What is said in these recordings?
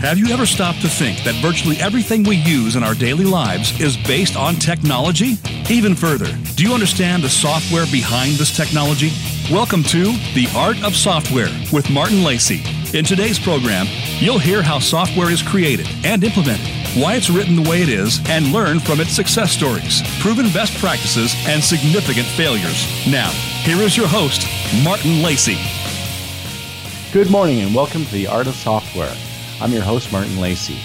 Have you ever stopped to think that virtually everything we use in our daily lives is based on technology? Even further, do you understand the software behind this technology? Welcome to The Art of Software with Martin Lacey. In today's program, you'll hear how software is created and implemented, why it's written the way it is, and learn from its success stories, proven best practices, and significant failures. Now, here is your host, Martin Lacey. Good morning and welcome to The Art of Software. I'm your host, Martin Lacey.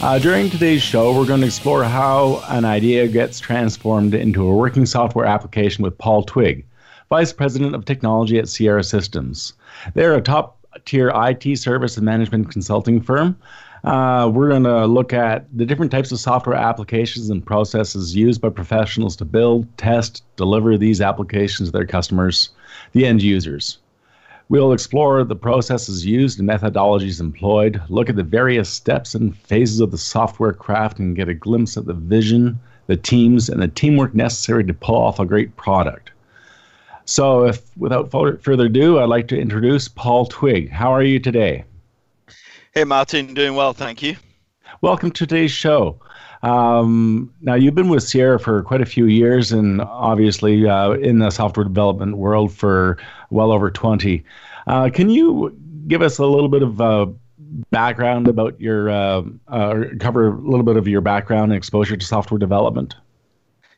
Uh, during today's show, we're going to explore how an idea gets transformed into a working software application with Paul Twigg, Vice President of Technology at Sierra Systems. They're a top tier IT service and management consulting firm. Uh, we're going to look at the different types of software applications and processes used by professionals to build, test, deliver these applications to their customers, the end users. We'll explore the processes used and methodologies employed, look at the various steps and phases of the software craft, and get a glimpse at the vision, the teams, and the teamwork necessary to pull off a great product. So, if without further ado, I'd like to introduce Paul Twigg. How are you today? Hey, Martin, doing well, thank you. Welcome to today's show. Um, now, you've been with Sierra for quite a few years, and obviously uh, in the software development world for well over 20. Uh, can you give us a little bit of uh, background about your, uh, uh, cover a little bit of your background and exposure to software development?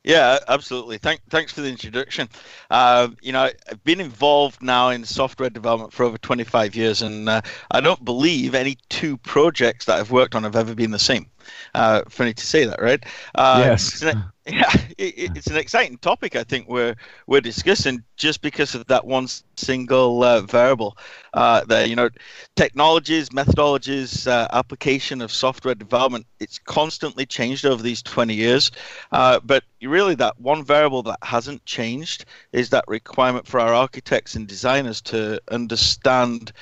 Yeah, absolutely. Thank, thanks for the introduction. Uh, you know, I've been involved now in software development for over 25 years, and uh, I don't believe any two projects that I've worked on have ever been the same. Uh, funny to say that, right? Uh, yes. Yeah, it, it's an exciting topic. I think we're we're discussing just because of that one single uh, variable. Uh, there, you know, technologies, methodologies, uh, application of software development. It's constantly changed over these 20 years. Uh, but really, that one variable that hasn't changed is that requirement for our architects and designers to understand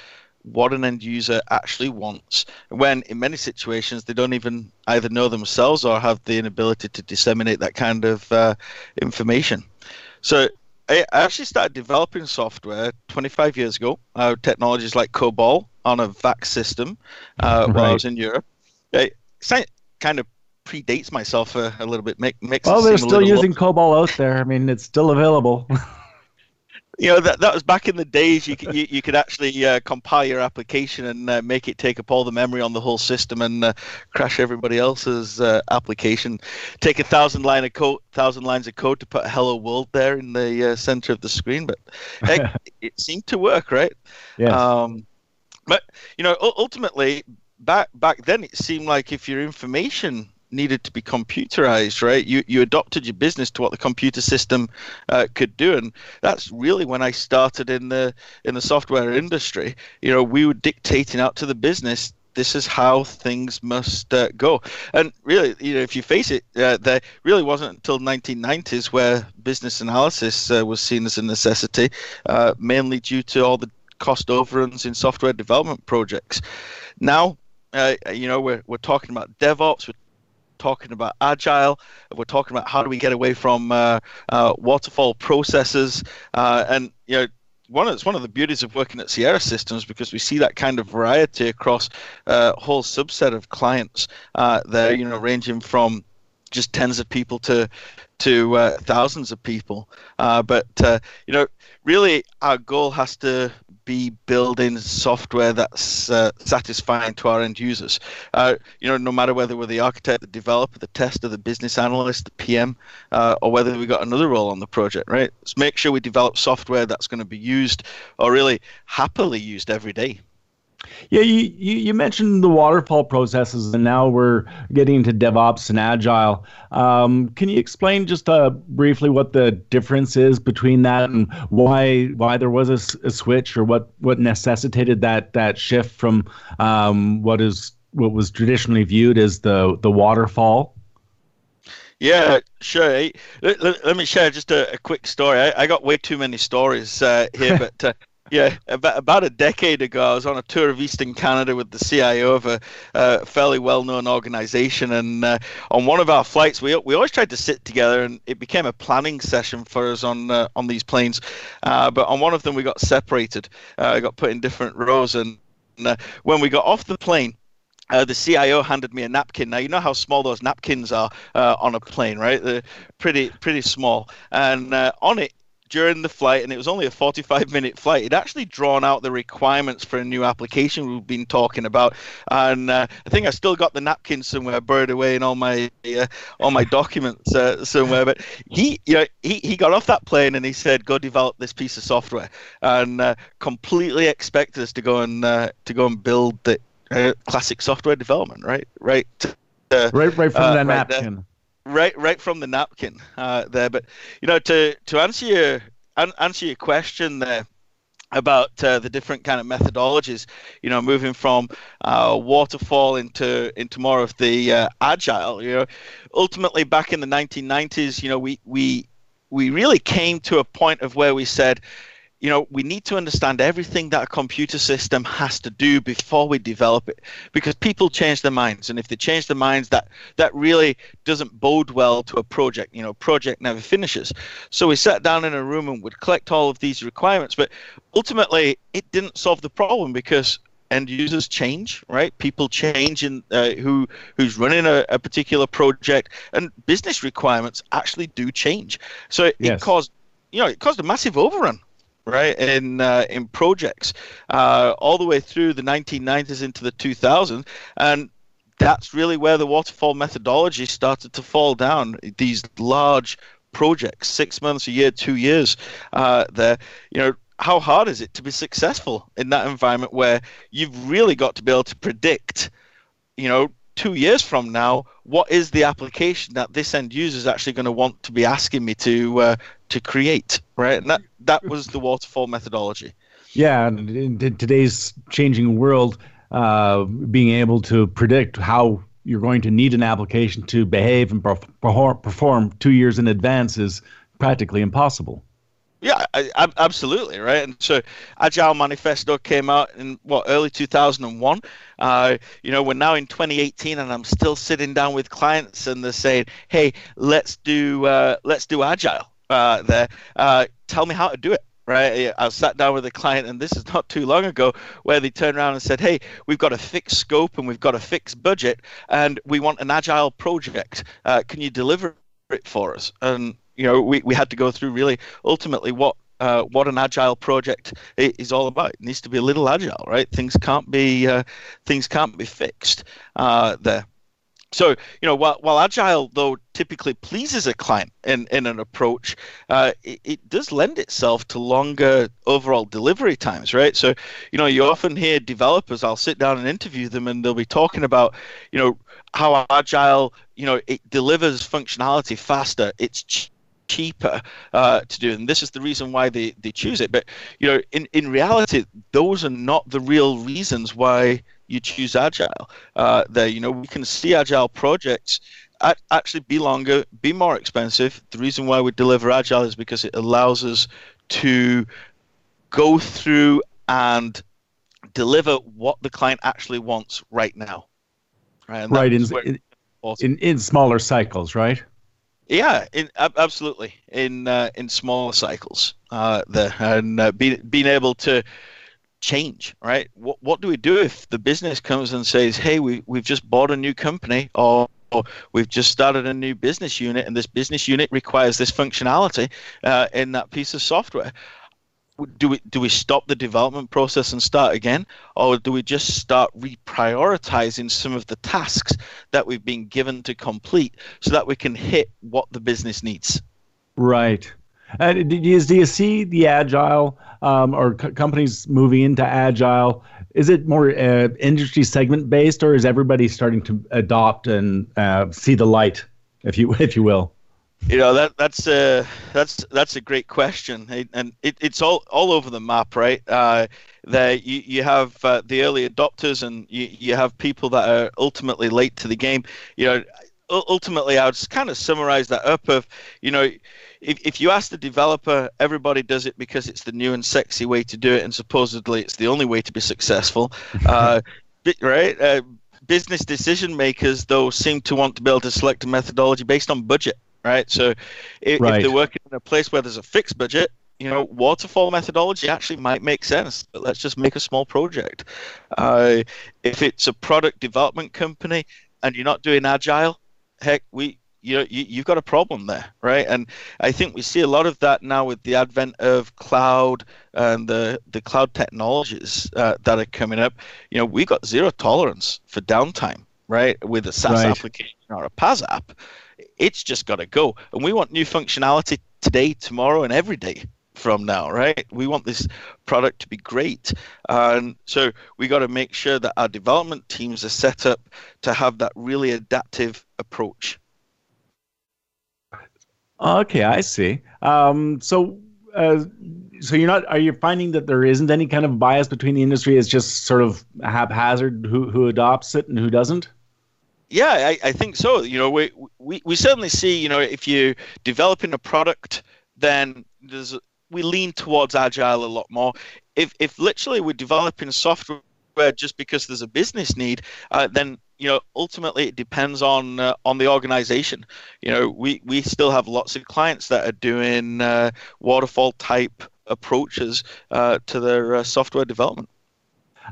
what an end user actually wants when in many situations they don't even either know themselves or have the inability to disseminate that kind of uh, information so I actually started developing software 25 years ago. Uh, technologies like COBOL on a VAX system uh, right. while I was in Europe. It kind of predates myself a, a little bit. Make, makes well, they're still using COBOL out there. I mean, it's still available. you know that that was back in the days you could you, you could actually uh, compile your application and uh, make it take up all the memory on the whole system and uh, crash everybody else's uh, application. Take a thousand line of code thousand lines of code to put hello world there in the uh, center of the screen but heck, it seemed to work right? Yeah um, but you know ultimately back back then it seemed like if your information needed to be computerized, right? You you adopted your business to what the computer system uh, could do, and that's really when I started in the in the software industry. You know, we were dictating out to the business. This is how things must uh, go, and really, you know, if you face it, uh, there really wasn't until 1990s where business analysis uh, was seen as a necessity, uh, mainly due to all the cost overruns in software development projects. Now, uh, you know, we're, we're talking about DevOps, we're talking about agile. We're talking about how do we get away from uh, uh, waterfall processes. Uh, and you know, one of, it's one of the beauties of working at Sierra Systems because we see that kind of variety across a whole subset of clients uh, there. You know, ranging from just tens of people to to uh, thousands of people. Uh, but uh, you know, really, our goal has to be building software that's uh, satisfying to our end users. Uh, you know, no matter whether we're the architect, the developer, the tester, the business analyst, the PM, uh, or whether we've got another role on the project, right? Let's make sure we develop software that's going to be used or really happily used every day. Yeah, you, you, you, mentioned the waterfall processes, and now we're getting into DevOps and Agile. Um, can you explain just uh, briefly what the difference is between that and why why there was a, a switch, or what, what necessitated that that shift from um, what is what was traditionally viewed as the the waterfall? Yeah, sure. Let, let, let me share just a, a quick story. I, I, got way too many stories uh, here, but uh, yeah, about, about a decade ago, I was on a tour of Eastern Canada with the CIO of a uh, fairly well-known organization, and uh, on one of our flights, we we always tried to sit together, and it became a planning session for us on uh, on these planes. Uh, but on one of them, we got separated. I uh, got put in different rows, and uh, when we got off the plane, uh, the CIO handed me a napkin. Now you know how small those napkins are uh, on a plane, right? They're pretty pretty small, and uh, on it during the flight, and it was only a 45 minute flight. It actually drawn out the requirements for a new application we've been talking about, and uh, I think I still got the napkin somewhere buried away in all my uh, all my documents uh, somewhere. But he, you know, he, he got off that plane and he said, "Go develop this piece of software," and uh, completely expected us to go and uh, to go and build the uh, classic software development, right? Right. right, right from that right napkin. There right right from the napkin uh, there. But you know, to to answer your answer your question there about uh, the different kind of methodologies, you know, moving from uh, waterfall into into more of the uh, agile. You know, ultimately back in the 1990s, you know, we we we really came to a point of where we said you know, we need to understand everything that a computer system has to do before we develop it, because people change their minds, and if they change their minds, that that really doesn't bode well to a project. You know, project never finishes. So we sat down in a room and would collect all of these requirements, but ultimately it didn't solve the problem because end users change, right? People change in uh, who who's running a, a, particular project, and business requirements actually do change. So it, yes. it caused you know it caused a massive overrun right? In uh, in projects uh, all the way through the 1990s into the 2000s and that's really where the waterfall methodology started to fall down. These large projects six months a year two years uh, there you know how hard is it to be successful in that environment where you've really got to be able to predict you know two years from now, what is the application that this end user is actually going to want to be asking me to uh, to create, right? And that that was the waterfall methodology. Yeah, and in today's changing world, uh, being able to predict how you're going to need an application to behave and perform, perform two years in advance is practically impossible. Yeah, I, I, absolutely, right. And so, Agile Manifesto came out in what early 2001. Uh, you know, we're now in 2018, and I'm still sitting down with clients, and they're saying, "Hey, let's do uh, let's do Agile." Uh, there, uh, tell me how to do it right? I sat down with a client, and this is not too long ago, where they turned around and said, "Hey, we've got a fixed scope and we've got a fixed budget, and we want an agile project. Uh, can you deliver it for us?" And you know, we, we had to go through really ultimately what uh, what an agile project is all about. It needs to be a little agile, right? Things can't be uh, things can't be fixed uh, there. So you know, while, while agile though typically pleases a client in, in an approach, uh, it, it, does lend itself to longer overall delivery times, right? So you know, you often hear developers. I'll sit down and interview them, and they'll be talking about you know how agile you know it delivers functionality faster. It's cheaper uh, to do and this is the reason why they, they choose it but you know in, in reality those are not the real reasons why you choose agile. Uh, there you know we can see agile projects actually be longer be more expensive. The reason why we deliver agile is because it allows us to go through and deliver what the client actually wants right now. Right, right in, in, in, smaller cycles right? Yeah, in, absolutely. In uh, in smaller cycles, uh, the and uh, be, being able to change, right? What what do we do if the business comes and says, "Hey, we we've just bought a new company," or or we've just started a new business unit and this business unit requires this functionality uh, in that piece of software? Do we do we stop the development process and start again or do we just start reprioritizing some of the tasks that we've been given to complete so that we can hit what the business needs? Right uh, do, you, do you see the agile um, or companies moving into agile is it more uh, industry segment based or is everybody starting to adopt and uh, see the light if you if you will you know that that's a that's that's a great question, and it, it's all all over the map, right? Uh, you, you have uh, the early adopters, and you, you have people that are ultimately late to the game. You know, ultimately, I would kind of summarize that up of, you know, if if you ask the developer, everybody does it because it's the new and sexy way to do it, and supposedly it's the only way to be successful, uh, right? Uh, business decision makers, though, seem to want to be able to select a methodology based on budget right? So if, right. if, they're working in a place where there's a fixed budget, you know, waterfall methodology actually might make sense, but let's just make a small project. Uh, if it's a product development company and you're not doing agile, heck, we you know you, you've got a problem there right? And i think we see a lot of that now with the advent of cloud and the the cloud technologies uh, that are coming up. You know we've got zero tolerance for downtime right? With a saas right. application or a PaaS app it's just got to go. And we want new functionality today tomorrow and every day from now, right? We want this product to be great. And so we got to make sure that our development teams are set up to have that really adaptive approach. Okay, I see. Um, so, uh, so you're not? Are you finding that there isn't any kind of bias between the industry? It's just sort of haphazard who who adopts it and who doesn't. Yeah, I, I think so. You know, we, we we certainly see. You know, if you're developing a product, then there's we lean towards agile a lot more. If if literally we're developing software just because there's a business need, uh, then you know ultimately it depends on uh, on the organization. You know, we we still have lots of clients that are doing uh, waterfall type approaches uh, to their uh, software development.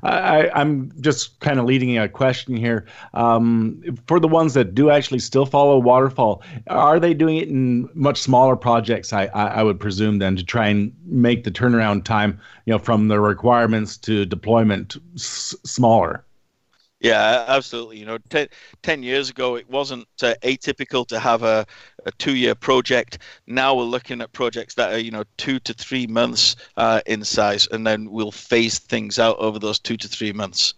I, am just kind of leading a question here. Um, for the ones that do actually still follow waterfall, are they doing it in much smaller projects? I, I, I would presume then to try and make the turnaround time, you know, from the requirements to deployment s- smaller. Yeah, absolutely. You know, ten, years ago, it wasn't uh, atypical to have a, a two year project. Now we're looking at projects that are, you know, two to three months uh, in size, and then we'll phase things out over those two to three months.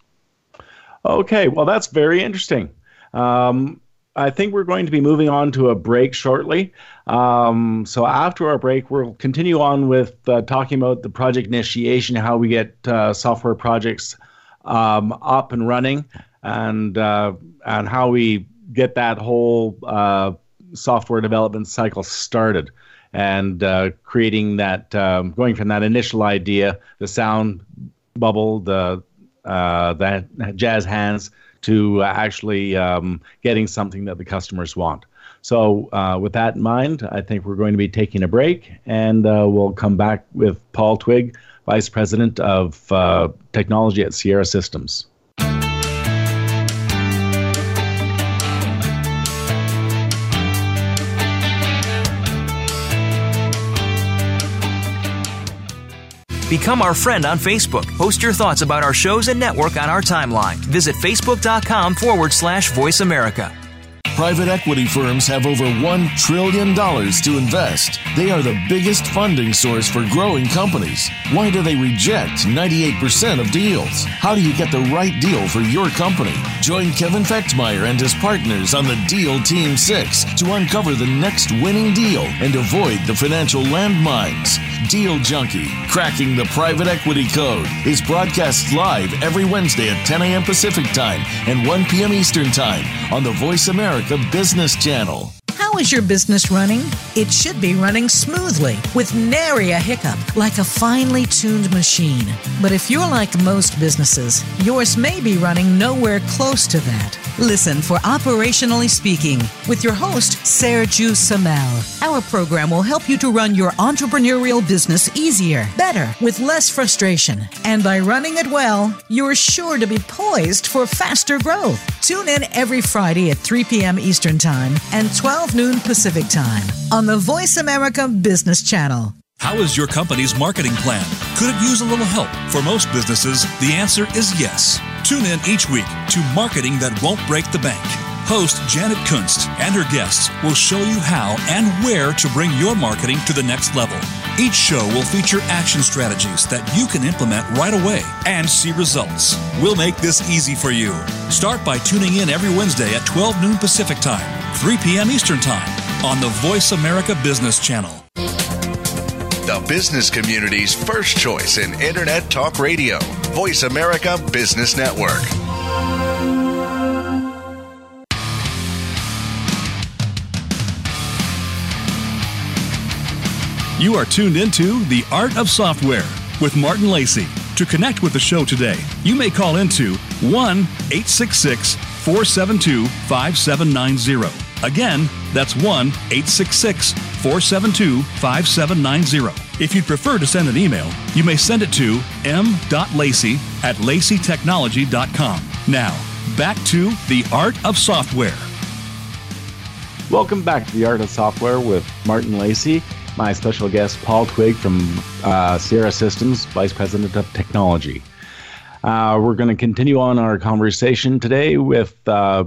Okay, well, that's very interesting. Um, I think we're going to be moving on to a break shortly. Um, so after our break, we'll continue on with uh, talking about the project initiation, how we get uh, software projects um, up and running, and uh, and how we get that whole uh, software development cycle started, and uh, creating that um, going from that initial idea, the sound bubble, the uh, that jazz hands to actually um, getting something that the customers want. So, uh, with that in mind, I think we're going to be taking a break and uh, we'll come back with Paul Twigg Vice President of uh, Technology at Sierra Systems. Become our friend on Facebook. Post your thoughts about our shows and network on our timeline. Visit facebook.com forward slash voice America. Private equity firms have over $1 trillion to invest. They are the biggest funding source for growing companies. Why do they reject 98% of deals? How do you get the right deal for your company? Join Kevin Fechtmeyer and his partners on the Deal Team 6 to uncover the next winning deal and avoid the financial landmines. Deal Junkie, Cracking the Private Equity Code, is broadcast live every Wednesday at 10 a.m. Pacific Time and 1 p.m. Eastern Time on the Voice America Business Channel. How is your business running? It should be running smoothly with nary a hiccup, like a finely tuned machine. But if you're like most businesses, yours may be running nowhere close to that. Listen for Operationally Speaking with your host, Sergio Samel. Our program will help you to run your entrepreneurial business easier, better, with less frustration. And by running it well, you're sure to be poised for faster growth. Tune in every Friday at 3 p.m. Eastern Time and 12 noon Pacific Time on the Voice America Business Channel. How is your company's marketing plan? Could it use a little help? For most businesses, the answer is yes. Tune in each week to Marketing That Won't Break the Bank. Host Janet Kunst and her guests will show you how and where to bring your marketing to the next level. Each show will feature action strategies that you can implement right away and see results. We'll make this easy for you. Start by tuning in every Wednesday at 12 noon Pacific Time, 3 p.m. Eastern Time on the Voice America Business Channel the business community's first choice in Internet Talk Radio. Voice America Business Network. You are tuned into The Art of Software with Martin Lacey. To connect with the show today, you may call into 1 866 472 5790. Again, that's 1 866 472 5790 If you'd prefer to send an email, you may send it to m.lacey at laceytechnology.com. Now, back to the art of software. Welcome back to the Art of Software with Martin Lacey. My special guest, Paul Twigg from uh, Sierra Systems, Vice President of Technology. Uh, we're going to continue on our conversation today with uh,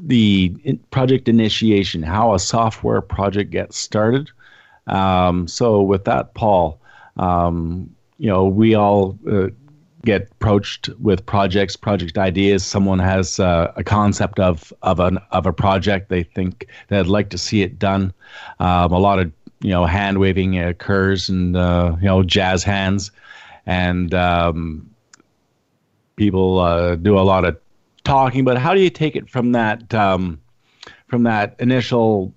the project initiation, how a software project gets started. Um, so, with that, Paul, um, you know, we all uh, get approached with projects, project ideas. Someone has uh, a concept of of an of a project they think they'd like to see it done. Um, a lot of you know hand waving occurs and uh, you know jazz hands, and um, people uh, do a lot of talking. But how do you take it from that um, from that initial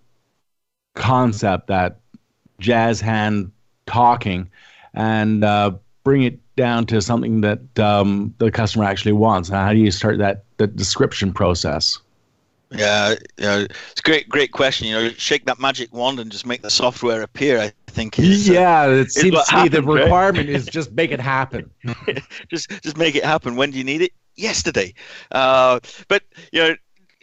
concept, that jazz hand talking, and uh, bring it down to something that um, the customer actually wants? And how do you start that that description process? Yeah, yeah, it's a great, great question. You know, shake that magic wand and just make the software appear. I think. Is, uh, yeah, it seems to me the requirement right? is just make it happen. just, just make it happen. When do you need it? Yesterday. Uh, but you know,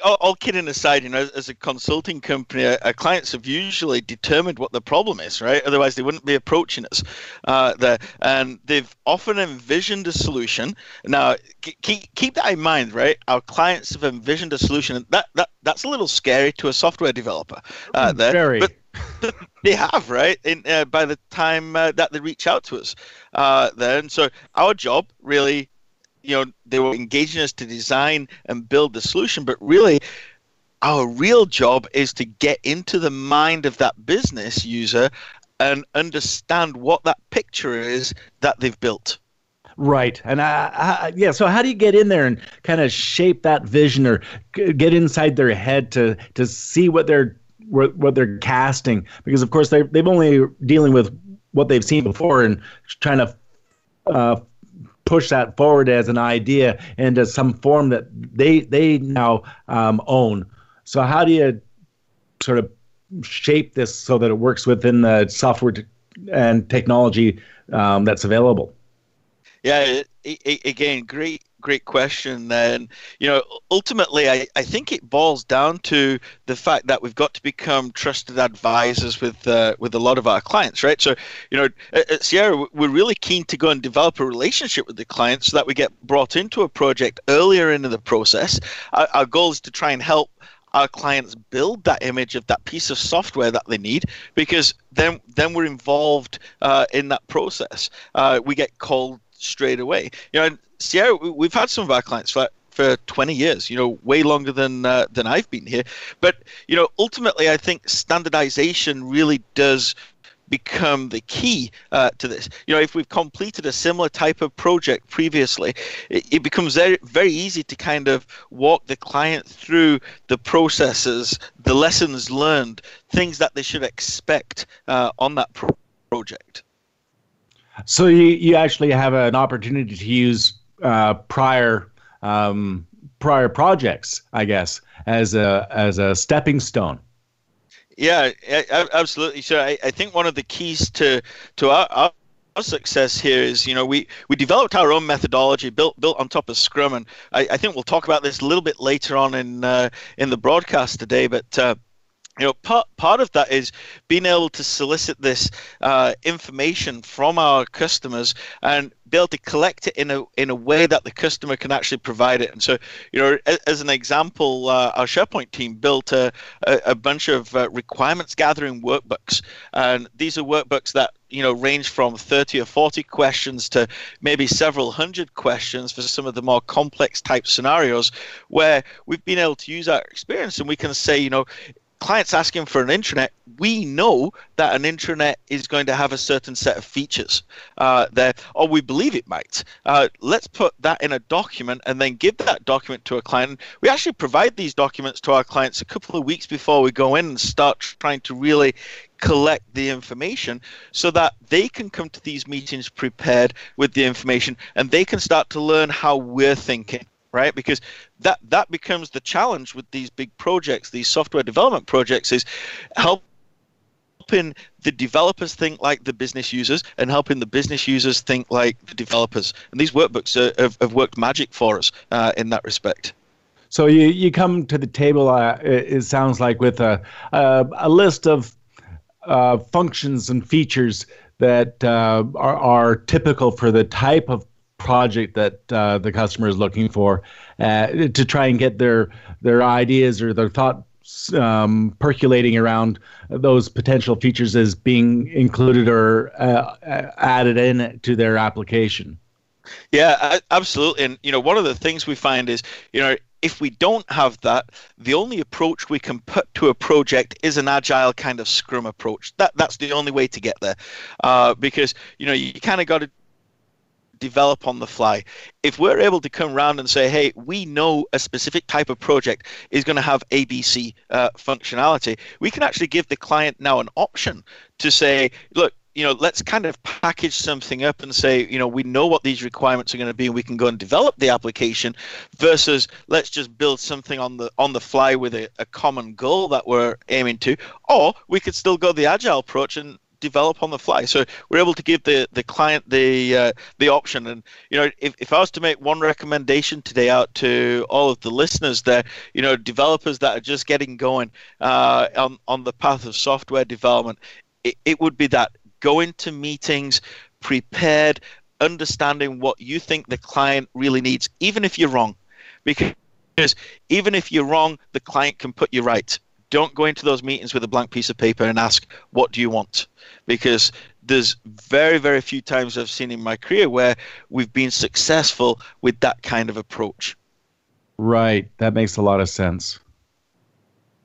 all, all, kidding aside, you know, as a consulting company, our, our, clients have usually determined what the problem is, right? Otherwise, they wouldn't be approaching us. Uh, there, and they've often envisioned a solution. Now, keep keep that in mind, right? Our clients have envisioned a solution. That that that's a little scary to a software developer. Uh, there, Very. But, they have right in, uh, by the time uh, that they reach out to us uh, then so our job really you know they were engaging us to design and build the solution but really our real job is to get into the mind of that business user and understand what that picture is that they've built Right, and I, I, yeah. So how do you get in there and kind of shape that vision, or get inside their head to to see what they're what, they're casting? Because of course they they've only dealing with what they've seen before and trying to uh, push that forward as an idea into some form that they they now um, own. So how do you sort of shape this so that it works within the software t- and technology um, that's available? Yeah, it, it, again, great great question. Then, you know, ultimately, I, I think it boils down to the fact that we've got to become trusted advisors with uh, with a lot of our clients, right? So, you know, at, at Sierra, we're really keen to go and develop a relationship with the clients so that we get brought into a project earlier into the process. Our, our goal is to try and help our clients build that image of that piece of software that they need because then then we're involved uh, in that process. Uh, we get called straight away. You know, Sierra, we've had some of our clients for for 20 years, you know, way longer than uh, than I've been here. But you know, ultimately, I think standardization really does become the key uh, to this. You know, if we've completed a similar type of project previously, it, it, becomes very, very easy to kind of walk the client through the processes, the lessons learned, things that they should expect uh, on that pro- project. So you, you actually have an opportunity to use uh, prior um, prior projects, I guess, as a as a stepping stone. Yeah, absolutely. So I, I think one of the keys to to our, our our success here is, you know, we, we developed our own methodology built built on top of Scrum, and I, I think we'll talk about this a little bit later on in uh, in the broadcast today. But uh, you know part part of that is being able to solicit this uh, information from our customers and be able to collect it in a in a way that the customer can actually provide it. And so you know as, as an example uh, our sharepoint team built a, a, a bunch of uh, requirements gathering workbooks. And these are workbooks that you know range from 30 or 40 questions to maybe several hundred questions for some of the more complex type scenarios where we've been able to use our experience and we can say you know clients asking for an intranet, we know that an intranet is going to have a certain set of features uh, there, or we believe it might. Uh, let's put that in a document and then give that document to a client. We actually provide these documents to our clients a couple of weeks before we go in and start trying to really collect the information so that they can come to these meetings prepared with the information and they can start to learn how we're thinking right? Because that that becomes the challenge with these big projects, these software development projects, is helping helping the developers think like the business users and helping the business users think like the developers. And these workbooks uh, have, have worked magic for us uh, in that respect. So you, you come to the table, uh, it, it, sounds like, with a, a, a list of uh, functions and features that uh, are, are typical for the type of project that uh, the customer is looking for uh, to try and get their their ideas or their thoughts um, percolating around those potential features as being included or uh, added in to their application. Yeah, absolutely. And you know, one of the things we find is, you know, if we don't have that, the only approach we can put to a project is an agile kind of scrum approach. That that's the only way to get there, uh, because you know you kind of got to develop on the fly. If we're able to come around and say, hey, we know a specific type of project is going to have ABC uh, functionality, we can actually give the client now an option to say, look, you know, let's kind of package something up and say, you know, we know what these requirements are going to be, and we can go and develop the application. Versus, let's just build something on the on the fly with a, a common goal that we're aiming to. Or we could still go the agile approach and develop on the fly. So we're able to give the the client the uh, the option. And you know, if, if I was to make one recommendation today out to all of the listeners there, you know, developers that are just getting going uh, on on the path of software development, it, it would be that go into meetings prepared, understanding what you think the client really needs, even if you're wrong, because even if you're wrong, the client can put you right don't go into those meetings with a blank piece of paper and ask, what do you want? Because there's very, very few times I've seen in my career where we've been successful with that kind of approach. Right. That makes a lot of sense.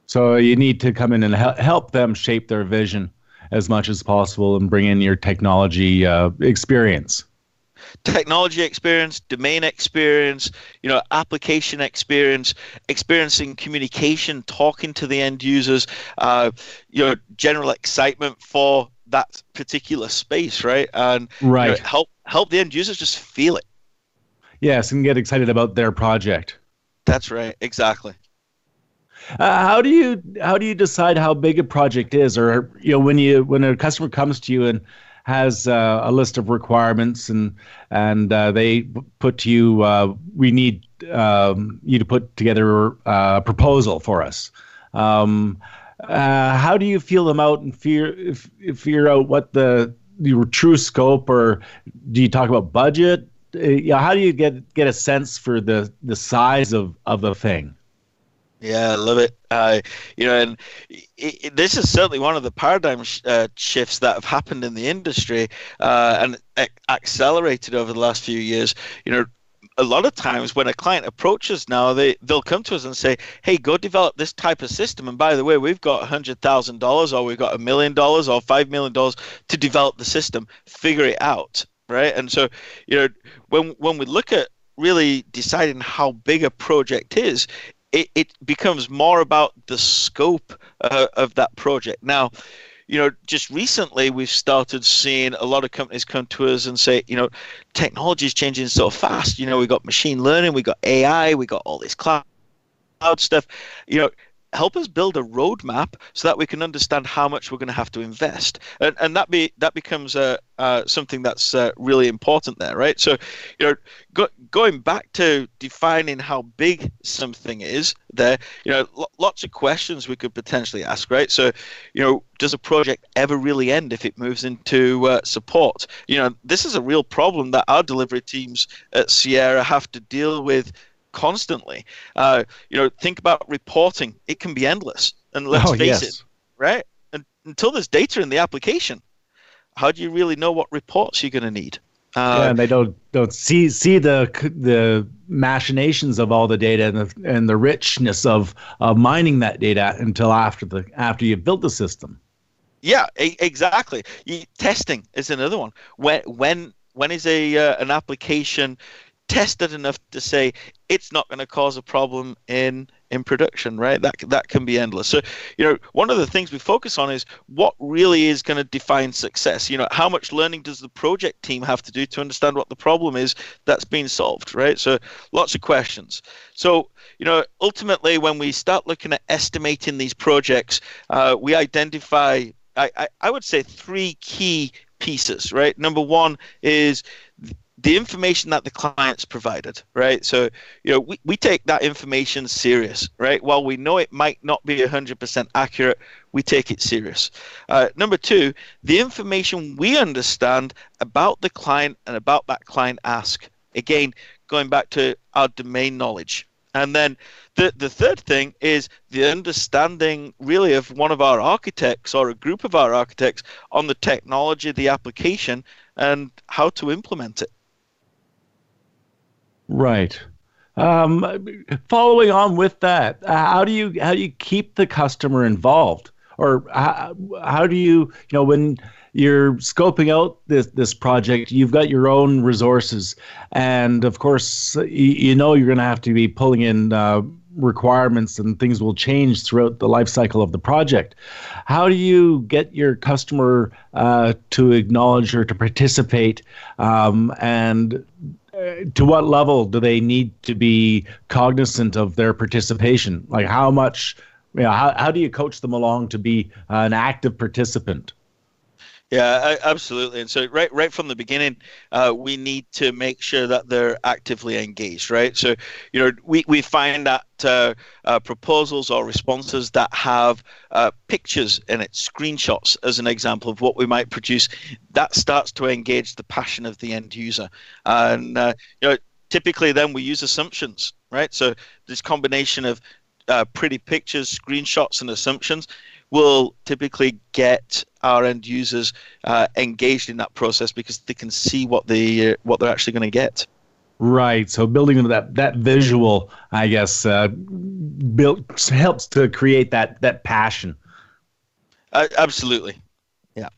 So you need to come in and help them shape their vision as much as possible and bring in your technology uh, experience technology experience, domain experience, you know, application experience, experiencing communication, talking to the end users, uh, you know, general excitement for that particular space, right? And right. You know, help help the end users just feel it. Yes, and get excited about their project. That's right, exactly. Uh, how do you how do you decide how big a project is, or you know when you when a customer comes to you and has uh, a list of requirements and and uh, they put to you uh, we need um, you to put together uh, a proposal for us. Um, uh, how do you feel them out and fear, figure out what the your true scope, or do you talk about budget? Uh, yeah, how do you get get a sense for the the size of of the thing? Yeah, I love it. Uh, you know, and it, it, this is certainly one of the paradigm sh- uh, shifts that have happened in the industry uh, and a- accelerated over the last few years. You know, a lot of times when a client approaches now, they they'll come to us and say, "Hey, go develop this type of system." And by the way, we've got hundred thousand dollars, or we've got a million dollars, or five million dollars to develop the system. Figure it out, right? And so, you know, when when we look at really deciding how big a project is, it, it becomes more about the scope uh, of that project. Now, you know, just recently we've started seeing a lot of companies come to us and say, you know, technology is changing so fast. You know, we've got machine learning, we've got AI, we've got all this cloud stuff. You know, help us build a roadmap so that we can understand how much we're going to have to invest. And, and that be that becomes uh, uh, something that's uh, really important there right? So you know go, going back to defining how big something is there you know l- lots of questions we could potentially ask right? So you know does a project ever really end if it moves into uh, support? You know this is a real problem that our delivery teams at sierra have to deal with constantly. Uh, you know, think about reporting; it can be endless. And let's oh, face yes. it, right? And, until there's data in the application, how do you really know what reports you're going to need? Uh, yeah, and they don't don't see see the the machinations of all the data and the and the richness of of mining that data until after the after you've built the system. Yeah, exactly. You, testing is another one. When when when is a uh, an application tested enough to say it's not going to cause a problem in in production right? That that can be endless. So you know one of the things we focus on is what really is going to define success. You know how much learning does the project team have to do to understand what the problem is that's been solved right? So lots of questions. So you know ultimately when we start looking at estimating these projects uh, we identify I, I would say three key pieces, right? Number one is the information that the clients provided, right? So, you know, we, we take that information serious, right? While we know it might not be 100% accurate, we take it serious. Uh, number two, the information we understand about the client and about that client ask. Again, going back to our domain knowledge. And then the, the third thing is the understanding really of one of our architects or a group of our architects on the technology, the application, and how to implement it. Right. Um, following on with that, how do you how do you keep the customer involved, or how, how do you you know when you're scoping out this this project, you've got your own resources, and of course you, you know you're going to have to be pulling in. Uh, requirements and things will change throughout the life cycle of the project. How do you get your customer uh, to acknowledge or to participate um, and to what level do they need to be cognizant of their participation? Like how much, you know, how, how do you coach them along to be an active participant? Yeah, absolutely. And so right right from the beginning, uh, we need to make sure that they're actively engaged, right? So you know, we, we find that uh, uh, proposals or responses that have uh, pictures in it, screenshots as an example of what we might produce, that starts to engage the passion of the end user. And uh, you know, typically then we use assumptions, right? So this combination of uh, pretty pictures, screenshots, and assumptions will typically get our end users uh, engaged in that process because they can see what they uh, what they're actually going to get. Right. So building into that that visual, I guess, uh, built helps to create that that passion. Uh, absolutely. Yeah.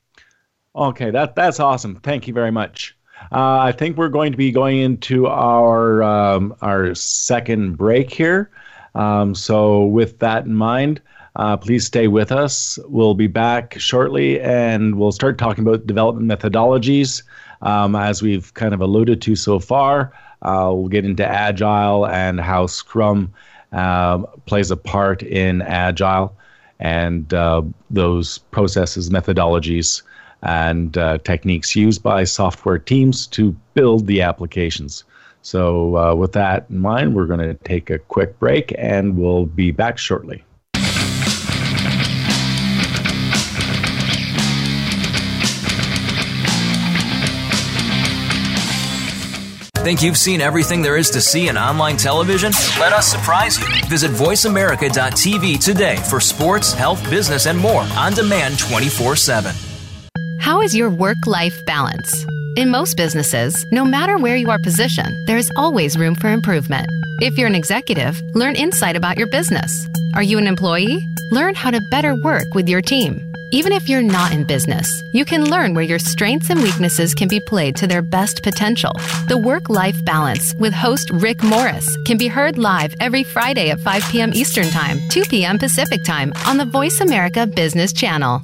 Okay. That that's awesome. Thank you very much. Uh, I think we're going to be going into our um, our second break here. Um, so with that in mind, uh, please stay with us. We'll be back shortly and we'll start talking about development methodologies. Um, as we've kind of alluded to so far, uh, we'll get into Agile and how Scrum uh, plays a part in Agile and uh, those processes, methodologies, and uh, techniques used by software teams to build the applications. So, uh, with that in mind, we're going to take a quick break and we'll be back shortly. Think you've seen everything there is to see in online television? Let us surprise you. Visit VoiceAmerica.tv today for sports, health, business, and more on demand 24 7. How is your work life balance? In most businesses, no matter where you are positioned, there is always room for improvement. If you're an executive, learn insight about your business. Are you an employee? Learn how to better work with your team. Even if you're not in business, you can learn where your strengths and weaknesses can be played to their best potential. The Work Life Balance with host Rick Morris can be heard live every Friday at 5 p.m. Eastern Time, 2 p.m. Pacific Time on the Voice America Business Channel.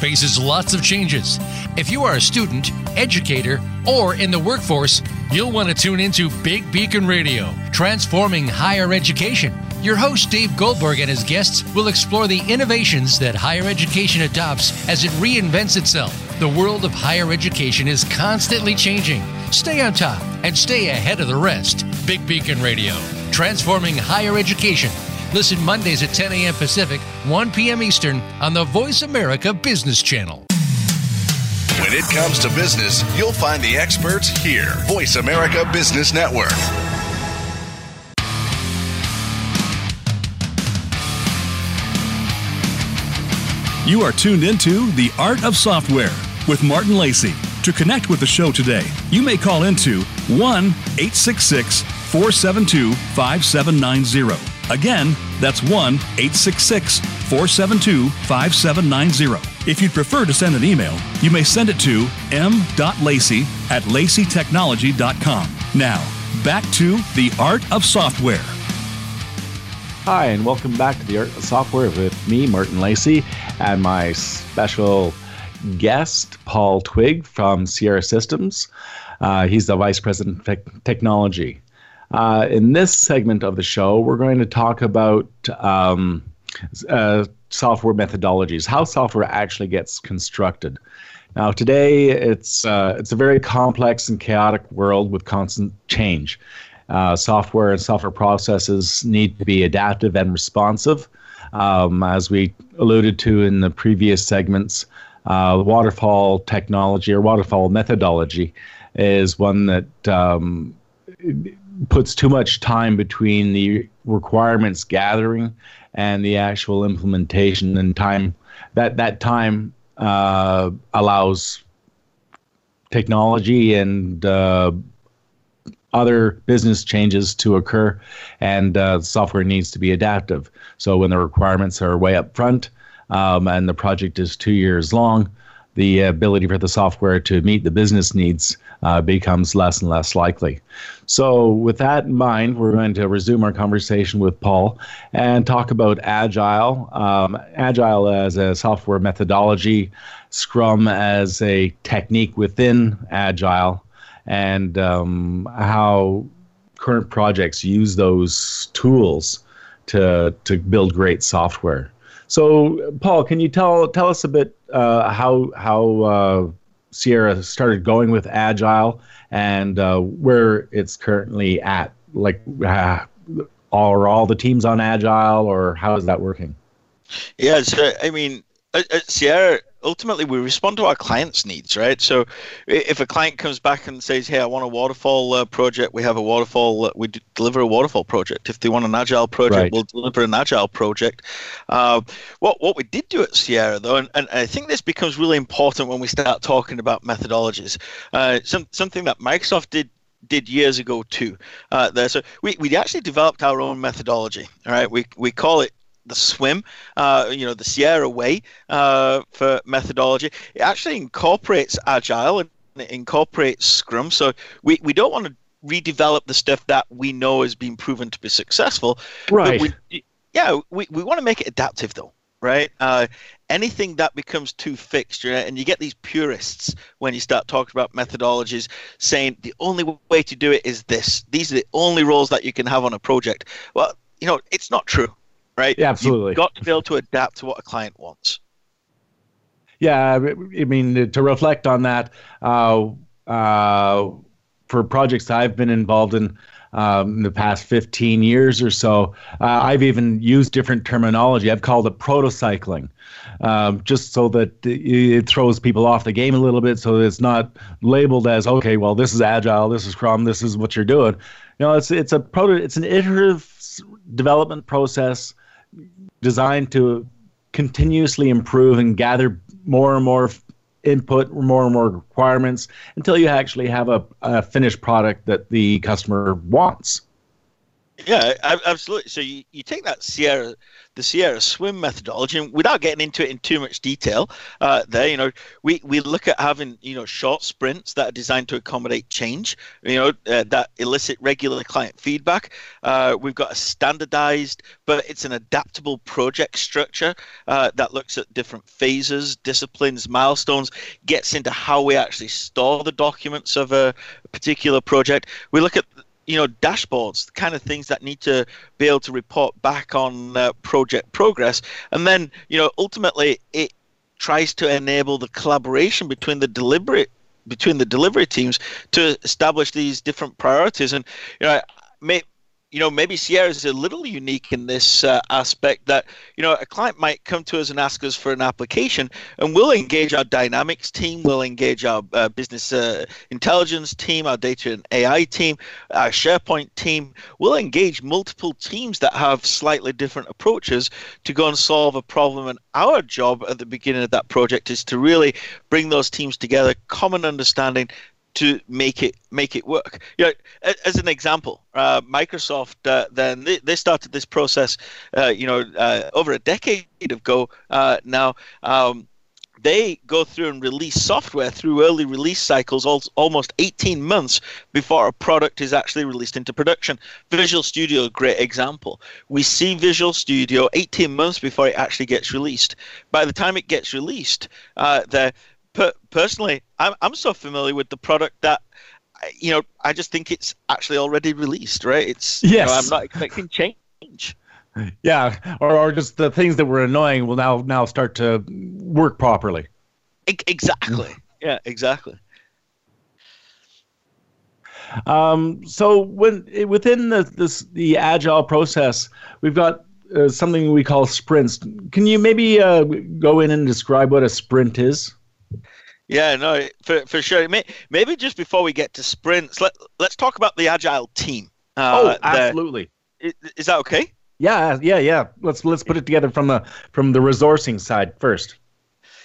faces lots of changes. If you are a student, educator, or in the workforce, you'll want to tune into Big Beacon Radio, transforming higher education. Your host, Dave Goldberg, and his guests will explore the innovations that higher education adopts as it reinvents itself. The world of higher education is constantly changing. Stay on top and stay ahead of the rest. Big Beacon Radio, transforming higher education. Listen Mondays at 10 a.m. Pacific, 1 p.m. Eastern on the Voice America Business Channel. When it comes to business, you'll find the experts here. Voice America Business Network. You are tuned into The Art of Software with Martin Lacey. To connect with the show today, you may call into 1 866 472 5790. Again, that's 1 866 472 5790. If you'd prefer to send an email, you may send it to m.lacey at laceytechnology.com. Now, back to the art of software. Hi, and welcome back to the Art of Software with me, Martin Lacey, and my special guest, Paul Twigg from Sierra Systems. Uh, he's the Vice President of Technology. Uh, in this segment of the show, we're going to talk about um, uh, software methodologies, how software actually gets constructed. Now, today it's uh, it's a very complex and chaotic world with constant change. Uh, software and software processes need to be adaptive and responsive. Um, as we alluded to in the previous segments, uh, waterfall technology or waterfall methodology is one that um, puts too much time between the requirements gathering and the actual implementation and time that that time uh, allows technology and uh, other business changes to occur, and uh, software needs to be adaptive. So when the requirements are way up front um, and the project is two years long, the ability for the software to meet the business needs uh, becomes less and less likely. So, with that in mind, we're going to resume our conversation with Paul and talk about Agile. Um, Agile as a software methodology, Scrum as a technique within Agile, and um, how current projects use those tools to to build great software. So, Paul, can you tell tell us a bit uh, how how uh, Sierra started going with Agile and uh, where it's currently at? Like, uh, are all the teams on Agile, or how is that working? Yeah, so I mean, at Sierra, ultimately we respond to our clients' needs, right? So if a client comes back and says, "Hey, I want a waterfall uh, project," we have a waterfall. Uh, we d- deliver a waterfall project. If they want an agile project, right. we'll deliver an agile project. Uh, what what we did do at Sierra though, and, and I think this becomes really important when we start talking about methodologies. Uh, some something that Microsoft did did years ago too. Uh, there, so we, we actually developed our own methodology. All right, we we call it the swim, uh, you know, the Sierra way uh, for methodology. It actually incorporates agile and it incorporates Scrum. So we, we don't want to redevelop the stuff that we know has been proven to be successful. Right. We, yeah, we, we want to make it adaptive though, right? Uh, anything that becomes too fixed, you know, and you get these purists when you start talking about methodologies saying the only way to do it is this. These are the only roles that you can have on a project. Well, you know, it's not true right? Yeah, absolutely. You've got to be able to adapt to what a client wants. Yeah, I mean, to reflect on that, uh, uh, for projects I've been involved in um, in the past 15 years or so, uh, I've even used different terminology. I've called it protocycling, um, just so that it throws people off the game a little bit, so it's not labeled as okay. Well, this is agile, this is Scrum, this is what you're doing. You know, it's it's a proto, it's an iterative development process designed to continuously improve and gather more and more input, more and more requirements until you actually have a, a finished product that the customer wants. Yeah, absolutely. So you, you take that Sierra the Sierra Swim methodology, and without getting into it in too much detail, uh, there, you know, we, we look at having, you know, short sprints that are designed to accommodate change, you know, uh, that elicit regular client feedback. Uh, we've got a standardized, but it's an adaptable project structure uh, that looks at different phases, disciplines, milestones, gets into how we actually store the documents of a particular project. We look at you know dashboards the kind of things that need to be able to report back on uh, project progress. And then you know ultimately it tries to enable the collaboration between the deliberate between the delivery teams to establish these different priorities. And you know may, you know, maybe Sierra is a little unique in this uh, aspect that, you know, a client might come to us and ask us for an application, and we'll engage our dynamics team, we'll engage our uh, business uh, intelligence team, our data and AI team, our SharePoint team. We'll engage multiple teams that have slightly different approaches to go and solve a problem. And our job at the beginning of that project is to really bring those teams together, common understanding, to make it make it work. You know, as an example, uh, Microsoft uh, then they, they started this process, uh, you know, uh, over a decade ago uh, now. Um, they go through and release software through early release cycles al- almost 18 months before a product is actually released into production. Visual Studio, great example. We see Visual Studio 18 months before it actually gets released. By the time it gets released, uh, the per- personally, I'm, I'm so familiar with the product that you know I just think it's actually already released. Right? It's yes. You know, I'm not expecting change. Yeah, or, or just the things that were annoying will now now start to work properly. Exactly. yeah, exactly. Um, so when within the this the agile process, we've got uh, something we call sprints. Can you maybe uh, go in and describe what a sprint is? Yeah, no, for for sure. Maybe just before we get to sprints, let let's talk about the agile team. Uh, oh, absolutely. The, is that okay? Yeah, yeah, yeah. Let's let's put it together from the from the resourcing side first.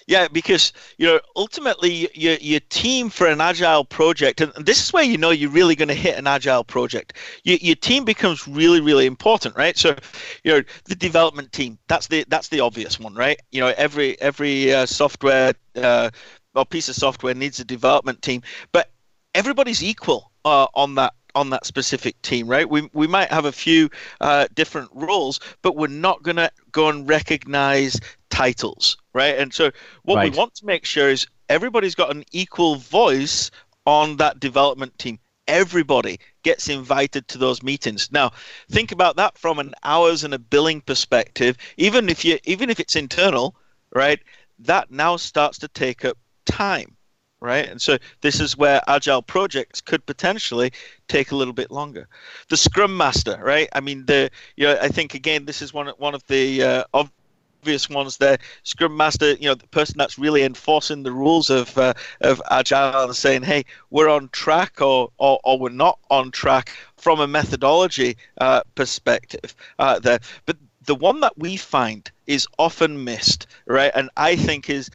Yeah, because you know ultimately your your team for an agile project, and this is where you know you're really going to hit an agile project. Your, your team becomes really really important, right? So, you know the development team. That's the that's the obvious one, right? You know every every uh, software uh, or piece of software needs a development team, but everybody's equal uh, on that on that specific team, right? We, we might have a few uh, different roles, but we're not going to go and recognize titles, right? And so what right. we want to make sure is everybody's got an equal voice on that development team. Everybody gets invited to those meetings. Now, think about that from an hours and a billing perspective. Even if you, even if it's internal, right? That now starts to take up time right? And so this is where agile projects could potentially take a little bit longer. The Scrum Master, right? I mean, the you know, I think again, this is one one of the uh, obvious ones there. Scrum Master, you know, the person that's really enforcing the rules of uh, of agile and saying, hey, we're on track or or, or we're not on track from a methodology uh, perspective uh, there. But the one that we find is often missed, right? And I think is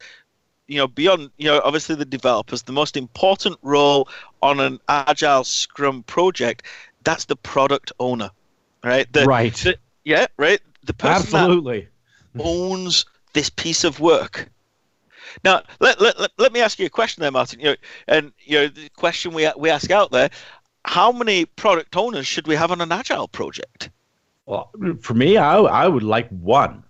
you know, beyond, you know, obviously the developers, the most important role on an agile Scrum project, that's the product owner, right? The, right. The, yeah, right. The person Absolutely. that owns this piece of work. Now, let, let, let, let me ask you a question there, Martin. You know, and you know, the question we we ask out there: How many product owners should we have on an agile project? Well, for me, I I would like one.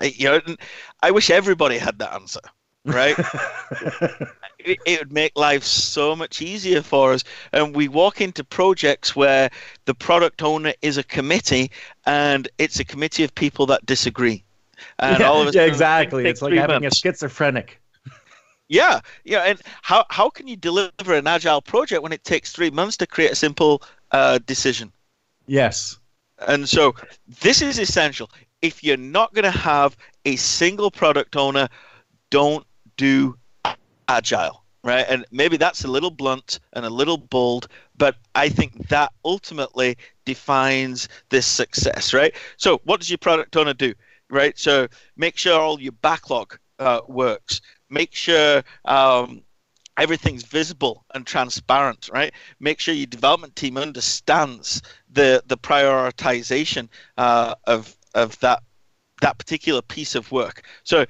You know, I wish everybody had that answer, right? it, it, would make life so much easier for us. And we walk into projects where the product owner is a committee, and it's a committee of people that disagree. And yeah, all of yeah exactly. It's like having months. a schizophrenic. Yeah, yeah, and how how can you deliver an agile project when it takes three months to create a simple uh, decision? Yes. And so this is essential if you're not going to have a single product owner, don't do agile, right? And maybe that's a little blunt and a little bold, but I think that ultimately defines this success, right? So, what does your product owner do, right? So, make sure all your backlog uh, works. Make sure um, everything's visible and transparent, right? Make sure your development team understands the the prioritization uh, of of that that particular piece of work. So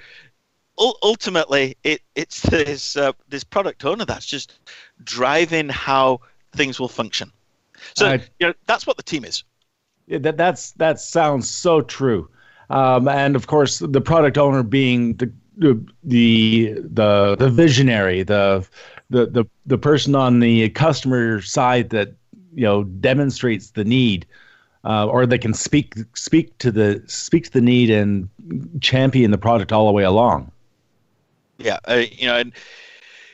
ultimately, it, it's this uh, this product owner that's just driving how things will function. So uh, you know, that's what the team is. Yeah, that that's that sounds so true. Um, and of course, the product owner being the the the the visionary, the the the the person on the customer side that you know demonstrates the need uh, or they can speak speak to the speak to the need and champion the product all the way along. Yeah, uh, you know, and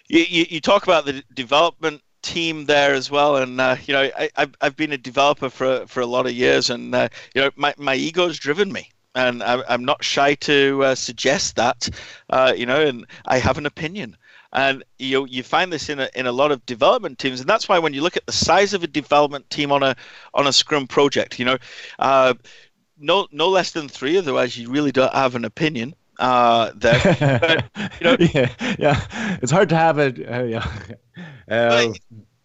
you, you, talk about the development team there as well, and uh, you know, I, I've I've been a developer for for a lot of years, and uh, you know, my my ego's driven me. And I, I'm not shy to uh, suggest that, uh, you know, and I have an opinion and you you find this in a, in a lot of development teams and that's why when you look at the size of a development team on a on a scrum project you know uh, no no less than three otherwise you really don't have an opinion uh, there. But, you know, yeah, yeah, it's hard to have it. Uh, yeah, uh,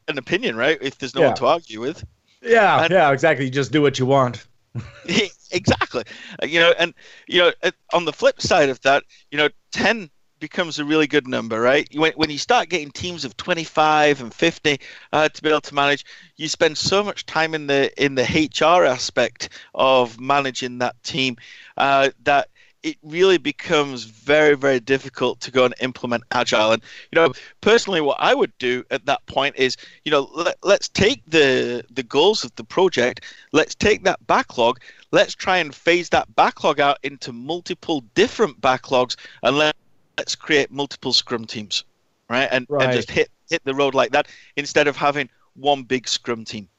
an opinion, right? If there's no yeah. one to argue with. Yeah, and, yeah, exactly. You just do what you want. exactly. Uh, you know, and you know, on the flip side of that, you know, ten becomes a really good number, right? When, when you start getting teams of 25 and 50 uh, to be able to manage, you spend so much time in the in the HR aspect of managing that team uh, that it really becomes very very difficult to go and implement agile and you know personally what i would do at that point is you know let, let's take the the goals of the project let's take that backlog let's try and phase that backlog out into multiple different backlogs and let, let's create multiple scrum teams right and, right. and just hit hit the road like that instead of having one big scrum team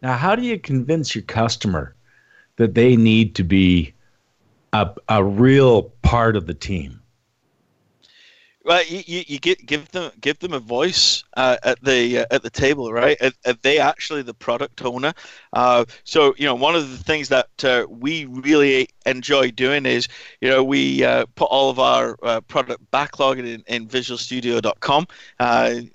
now how do you convince your customer that they need to be a, a real part of the team. Well, you, you, you give, give them give them a voice uh, at the uh, at the table, right? Are, are, they actually the product owner? Uh, so you know, one of the things that uh, we really enjoy doing is, you know, we uh, put all of our uh, product backlog in, in VisualStudio.com,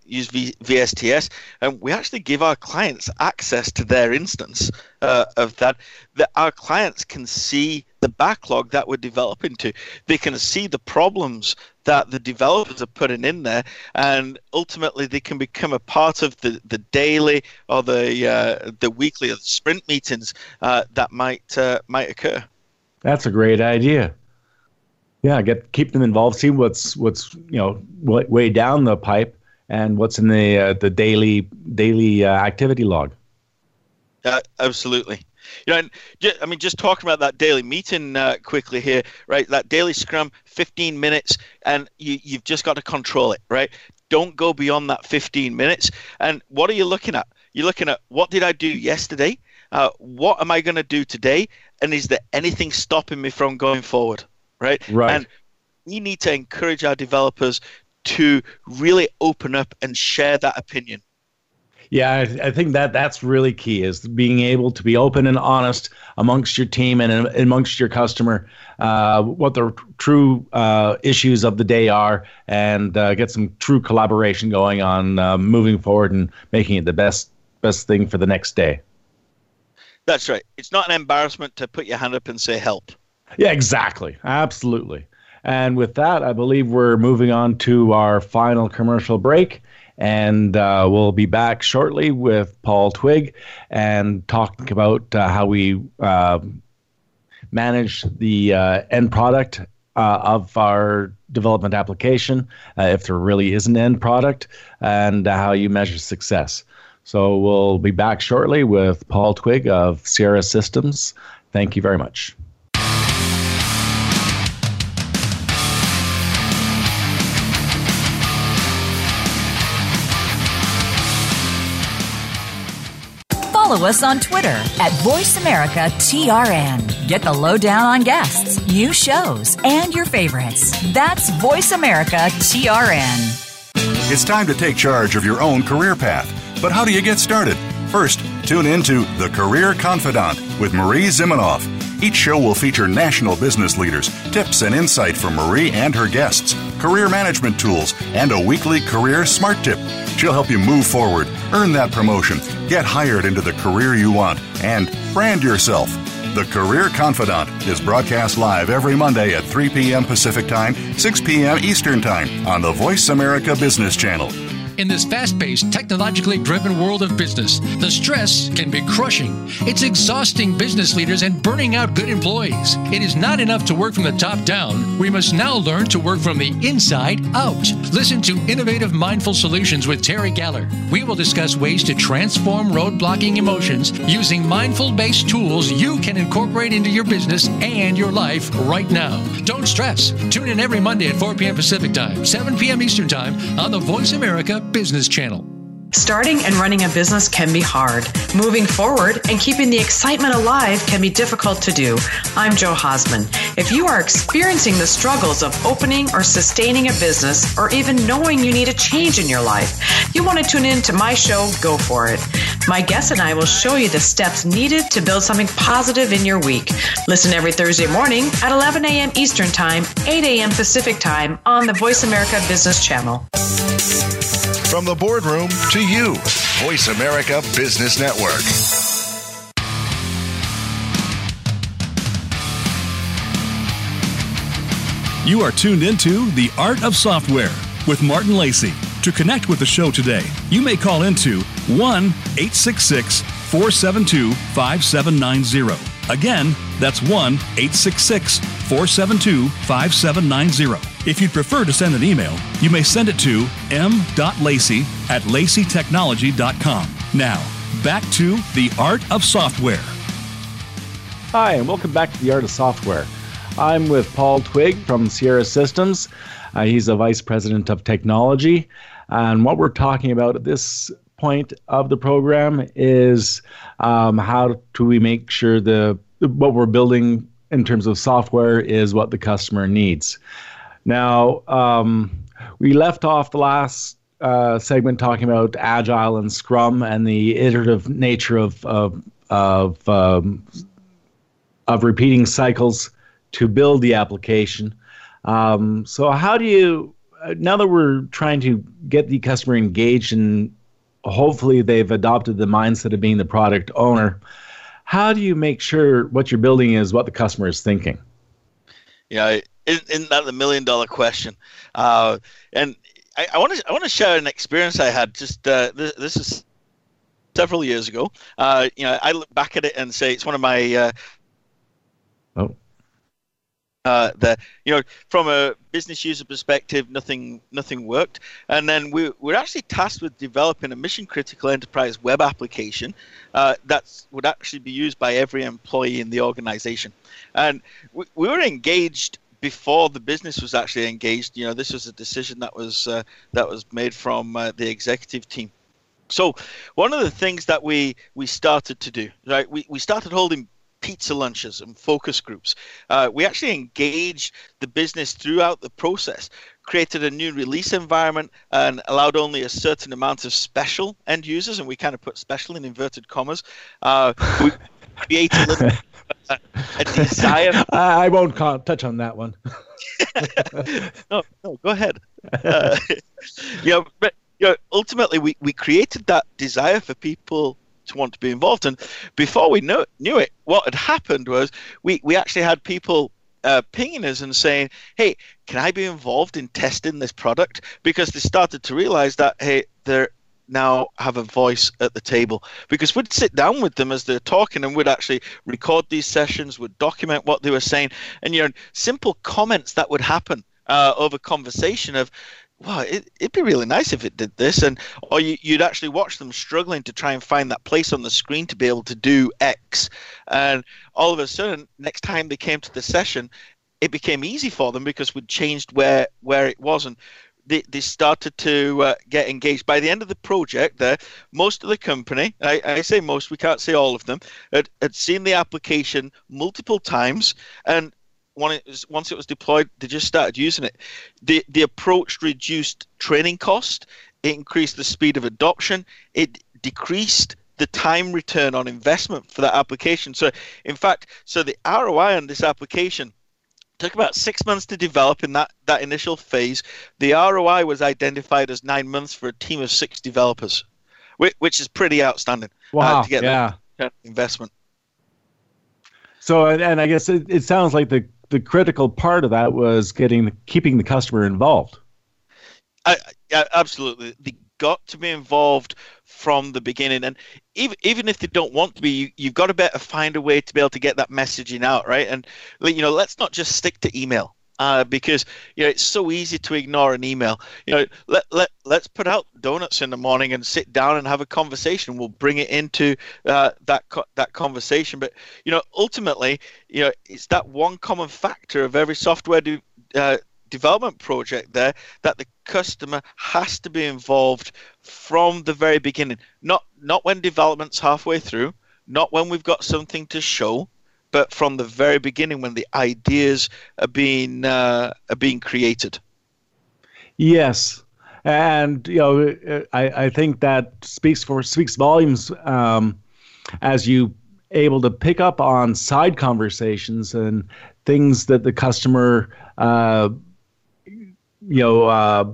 use v, VSTS, and we actually give our clients access to their instance of that. That our clients can see the backlog that we're developing to. They can see the problems that the developers are putting in there, and ultimately they can become a part of the, the daily or the uh, the weekly or the sprint meetings uh, that might uh, might occur. That's a great idea. Yeah, get keep them involved. See what's what's you know way down the pipe and what's in the uh, the daily daily uh, activity log. Uh, absolutely. You know, and just, I mean, just talking about that daily meeting uh, quickly here, right? That daily scrum, 15 minutes, and you, you've just got to control it, right? Don't go beyond that 15 minutes. And what are you looking at? You're looking at what did I do yesterday? Uh, what am I going to do today? And is there anything stopping me from going forward? Right. Right. And we need to encourage our developers to really open up and share that opinion. Yeah, I, I, think that that's really key is being able to be open and honest amongst your team and amongst your customer, uh, what the true uh, issues of the day are, and uh, get some true collaboration going on uh, moving forward and making it the best best thing for the next day. That's right. It's not an embarrassment to put your hand up and say help. Yeah, exactly. Absolutely. And with that, I believe we're moving on to our final commercial break. And uh, we'll be back shortly with Paul Twigg and talking about uh, how we uh, manage the uh, end product uh, of our development application, if there really is an end product, and how you measure success. So we'll be back shortly with Paul Twigg of Sierra Systems. Thank you very much. Follow us on Twitter at VoiceAmericaTRN. Get the lowdown on guests, new shows, and your favorites. That's VoiceAmericaTRN. It's time to take charge of your own career path. But how do you get started? First, tune in to The Career Confidant with Marie Zimenoff. Each show will feature national business leaders, tips and insight from Marie and her guests, career management tools, and a weekly career smart tip. She'll help you move forward, earn that promotion, get hired into the career you want, and brand yourself. The Career Confidant is broadcast live every Monday at 3 p.m. Pacific Time, 6 p.m. Eastern Time on the Voice America Business Channel. In this fast paced, technologically driven world of business, the stress can be crushing. It's exhausting business leaders and burning out good employees. It is not enough to work from the top down. We must now learn to work from the inside out. Listen to Innovative Mindful Solutions with Terry Galler. We will discuss ways to transform roadblocking emotions using mindful based tools you can incorporate into your business and your life right now. Don't stress. Tune in every Monday at 4 p.m. Pacific Time, 7 p.m. Eastern Time on the Voice America Business Channel. Starting and running a business can be hard. Moving forward and keeping the excitement alive can be difficult to do. I'm Joe Hosman. If you are experiencing the struggles of opening or sustaining a business, or even knowing you need a change in your life, you want to tune in to my show, Go For It. My guest and I will show you the steps needed to build something positive in your week. Listen every Thursday morning at 11 a.m. Eastern Time, 8 a.m. Pacific Time on the Voice America Business Channel. From the boardroom to you, Voice America Business Network. You are tuned into The Art of Software with Martin Lacey. To connect with the show today, you may call into 1 866 472 5790. Again, that's 1 866 472 5790. If you'd prefer to send an email, you may send it to m.lacey at laceytechnology.com. Now, back to the art of software. Hi, and welcome back to the art of software. I'm with Paul Twigg from Sierra Systems. Uh, he's a vice president of technology. And what we're talking about at this point of the program is um, how do we make sure the what we're building in terms of software is what the customer needs. Now, um, we left off the last uh, segment talking about Agile and Scrum and the iterative nature of of of, um, of repeating cycles to build the application. Um, so, how do you now that we're trying to get the customer engaged and hopefully they've adopted the mindset of being the product owner? How do you make sure what you're building is what the customer is thinking? Yeah, isn't, isn't that the million dollar question? Uh, and I want to I want to share an experience I had. Just uh, this, this is several years ago. Uh, you know, I look back at it and say it's one of my. Uh, oh. Uh, the you know from a business user perspective, nothing nothing worked, and then we we're actually tasked with developing a mission critical enterprise web application uh, that would actually be used by every employee in the organization, and we, we were engaged before the business was actually engaged. You know, this was a decision that was uh, that was made from uh, the executive team. So one of the things that we we started to do, right? We we started holding pizza lunches and focus groups. Uh, we actually engaged the business throughout the process, created a new release environment, and allowed only a certain amount of special end users, and we kind of put special in inverted commas. Uh, we created a little a desire. I won't touch on that one. no, no, go ahead. Uh, you know, but you know, ultimately, we, we created that desire for people to want to be involved. And before we knew, knew it, what had happened was we, we actually had people uh, pinging us and saying, "Hey, can I be involved in testing this product?" Because they started to realize that hey, there now have a voice at the table. Because we'd sit down with them as they're talking and we'd actually record these sessions would document what they were saying and you know simple comments that would happen uh, over conversation of wow it, would be really nice if it did this and or you, would actually watch them struggling to try and find that place on the screen to be able to do x. And all of a sudden next time they came to the session it became easy for them because we'd changed where where it was and they, they started to uh, get engaged. By the end of the project, there, most of the company, I, I say most, we can't say all of them, had, had seen the application multiple times, and when it was, once it was deployed, they just started using it. The, the approach reduced training cost, it increased the speed of adoption, it decreased the time return on investment for that application. So, in fact, so the ROI on this application took about six months to develop in that, that initial phase. The ROI was identified as nine months for a team of six developers, which, which is pretty outstanding. Uh, wow. Uh, to get yeah. that investment. So, and, and I guess it, it sounds like the, the critical part of that was getting keeping the customer involved. I, I, absolutely. The got to be involved from the beginning. And even even if they don't want to be, you, you've got to better find a way to be able to get that messaging out, right? And you know, let's not just stick to email. Uh, because you know it's so easy to ignore an email. You know, let let let's put out donuts in the morning and sit down and have a conversation. We'll bring it into uh, that co- that conversation. But you know, ultimately, you know, it's that one common factor of every software de- uh, development project there that the customer has to be involved from the very beginning. Not not when development's halfway through, not when we've got something to show, but from the very beginning when the ideas are being uh, are being created. Yes, and you know, I, I think that speaks for speaks volumes um, as you able to pick up on side conversations and things that the customer uh, you know uh,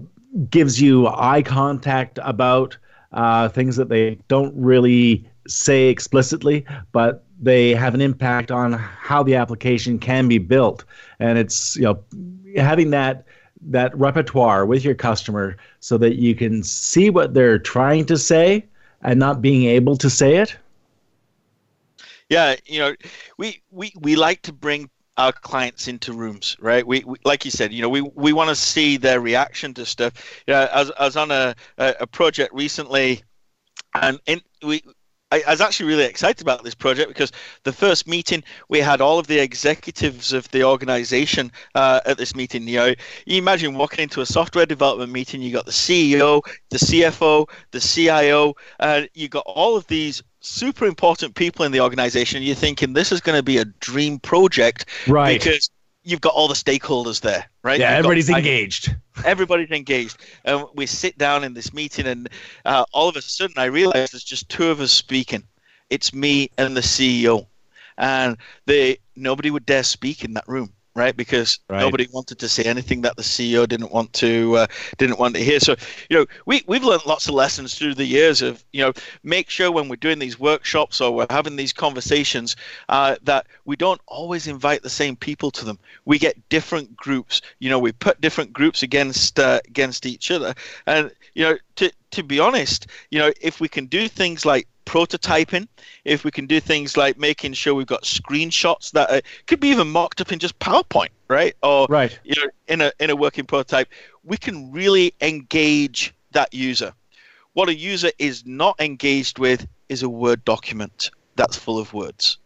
gives you eye contact about uh, things that they don't really say explicitly, but they have an impact on how the application can be built. And it's you know having that that repertoire with your customer so that you can see what they're trying to say and not being able to say it. Yeah, you know, we we we like to bring our clients into rooms, right? We, we like you said, you know, we, we want to see their reaction to stuff. You know, I was, I was on a, a project recently, and in, we I, was actually really excited about this project because the first meeting we had all of the executives of the organization uh, at this meeting. You know, you imagine walking into a software development meeting, you got the CEO, the CFO, the CIO, and you got all of these super important people in the organization. You're thinking this is going to be a dream project, right? Because you've got all the stakeholders there, right? Yeah, you've everybody's got, engaged. Everybody's engaged, and we sit down in this meeting, and uh, all of a sudden, I realize there's just two of us speaking. It's me and the CEO, and they nobody would dare speak in that room right? Because right. nobody wanted to say anything that the CEO didn't want to uh, didn't want to hear. So, you know, we we've learned lots of lessons through the years of you know make sure when we're doing these workshops or we're having these conversations uh, that we don't always invite the same people to them. We get different groups. You know, we put different groups against uh, against each other, and you know, to to be honest, you know, if we can do things like prototyping, if we can do things like making sure we've got screenshots that are, could be even mocked up in just PowerPoint, right? Or right. you know, in a in a working prototype, we can really engage that user. What a user is not engaged with is a Word document that's full of words.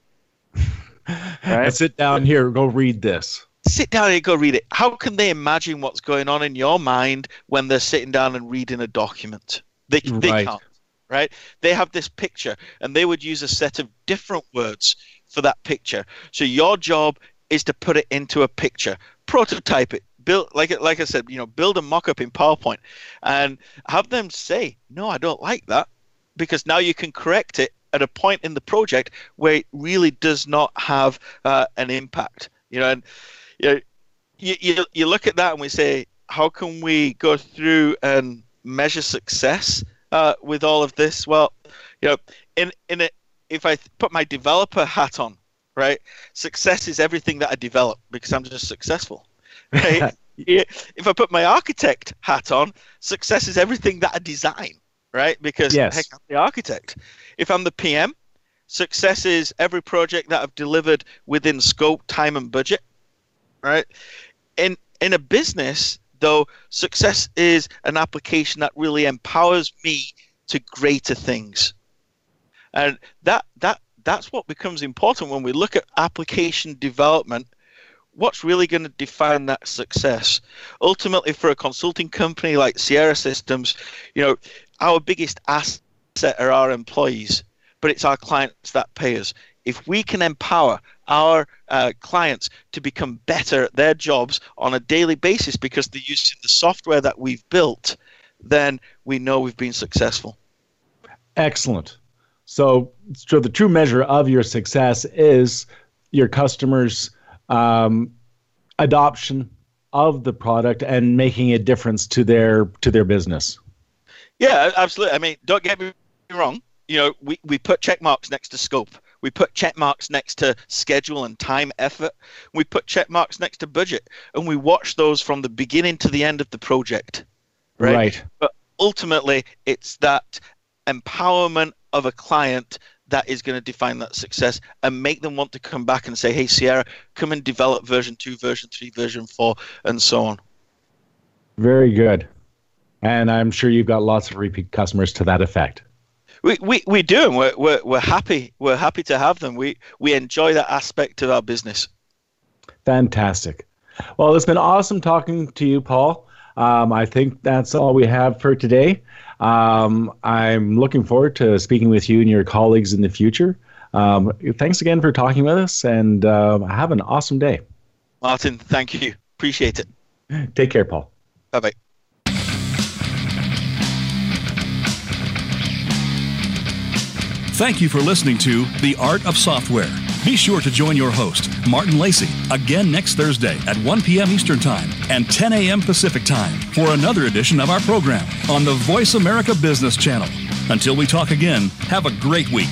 right? sit down here, go read this. Sit down and go read it. How can they imagine what's going on in your mind when they're sitting down and reading a document? They, they right. can't right? They have this picture and they would use a set of different words for that picture. So your job is to put it into a picture, prototype it, build like like I said, you know, build a mock-up in PowerPoint and have them say, "No, I don't like that." Because now you can correct it at a point in the project where it really does not have uh, an impact. You know, and you, you you look at that and we say, how can we go through and measure success uh, with all of this? Well, you know, in in it, if I put my developer hat on, right, success is everything that I develop because I'm just successful. Right? if I put my architect hat on, success is everything that I design, right? Because yes. heck, I'm the architect. If I'm the PM, success is every project that I've delivered within scope, time, and budget, right? In in a business, though success is an application that really empowers me to greater things. And that that that's what becomes important when we look at application development. What's really going to define that success? Ultimately for a consulting company like sierra systems you know our biggest asset are our employees but it's our clients that pay us. If we can empower our uh, clients to become better at their jobs on a daily basis because they're using the software that we've built, then we know we've been successful. Excellent. So, so the true measure of your success is your customers' um, adoption of the product and making a difference to their to their business. Yeah, absolutely. I mean, don't get me wrong. You know, we, we put check marks next to scope. We put check marks next to schedule and time effort. We put check marks next to budget, and we watch those from the beginning to the end of the project. Right. right. But ultimately, it's that empowerment of a client that is going to define that success and make them want to come back and say, "Hey, Sierra, come and develop version two, version three, version four, and so on." Very good. And I'm sure you've got lots of repeat customers to that effect. We, we, we do, and we're, we're, we're happy. We're happy to have them. We, we enjoy that aspect of our business. Fantastic. Well, it's been awesome talking to you, Paul. Um, I think that's all we have for today. Um, I'm looking forward to speaking with you and your colleagues in the future. Um, thanks again for talking with us and uh, have an awesome day. Martin, thank you. Appreciate it. Take care, Paul. Bye bye. Thank you for listening to The Art of Software. Be sure to join your host, Martin Lacey, again next Thursday at 1 p.m. Eastern Time and 10 a.m. Pacific Time for another edition of our program on the Voice America Business Channel. Until we talk again, have a great week.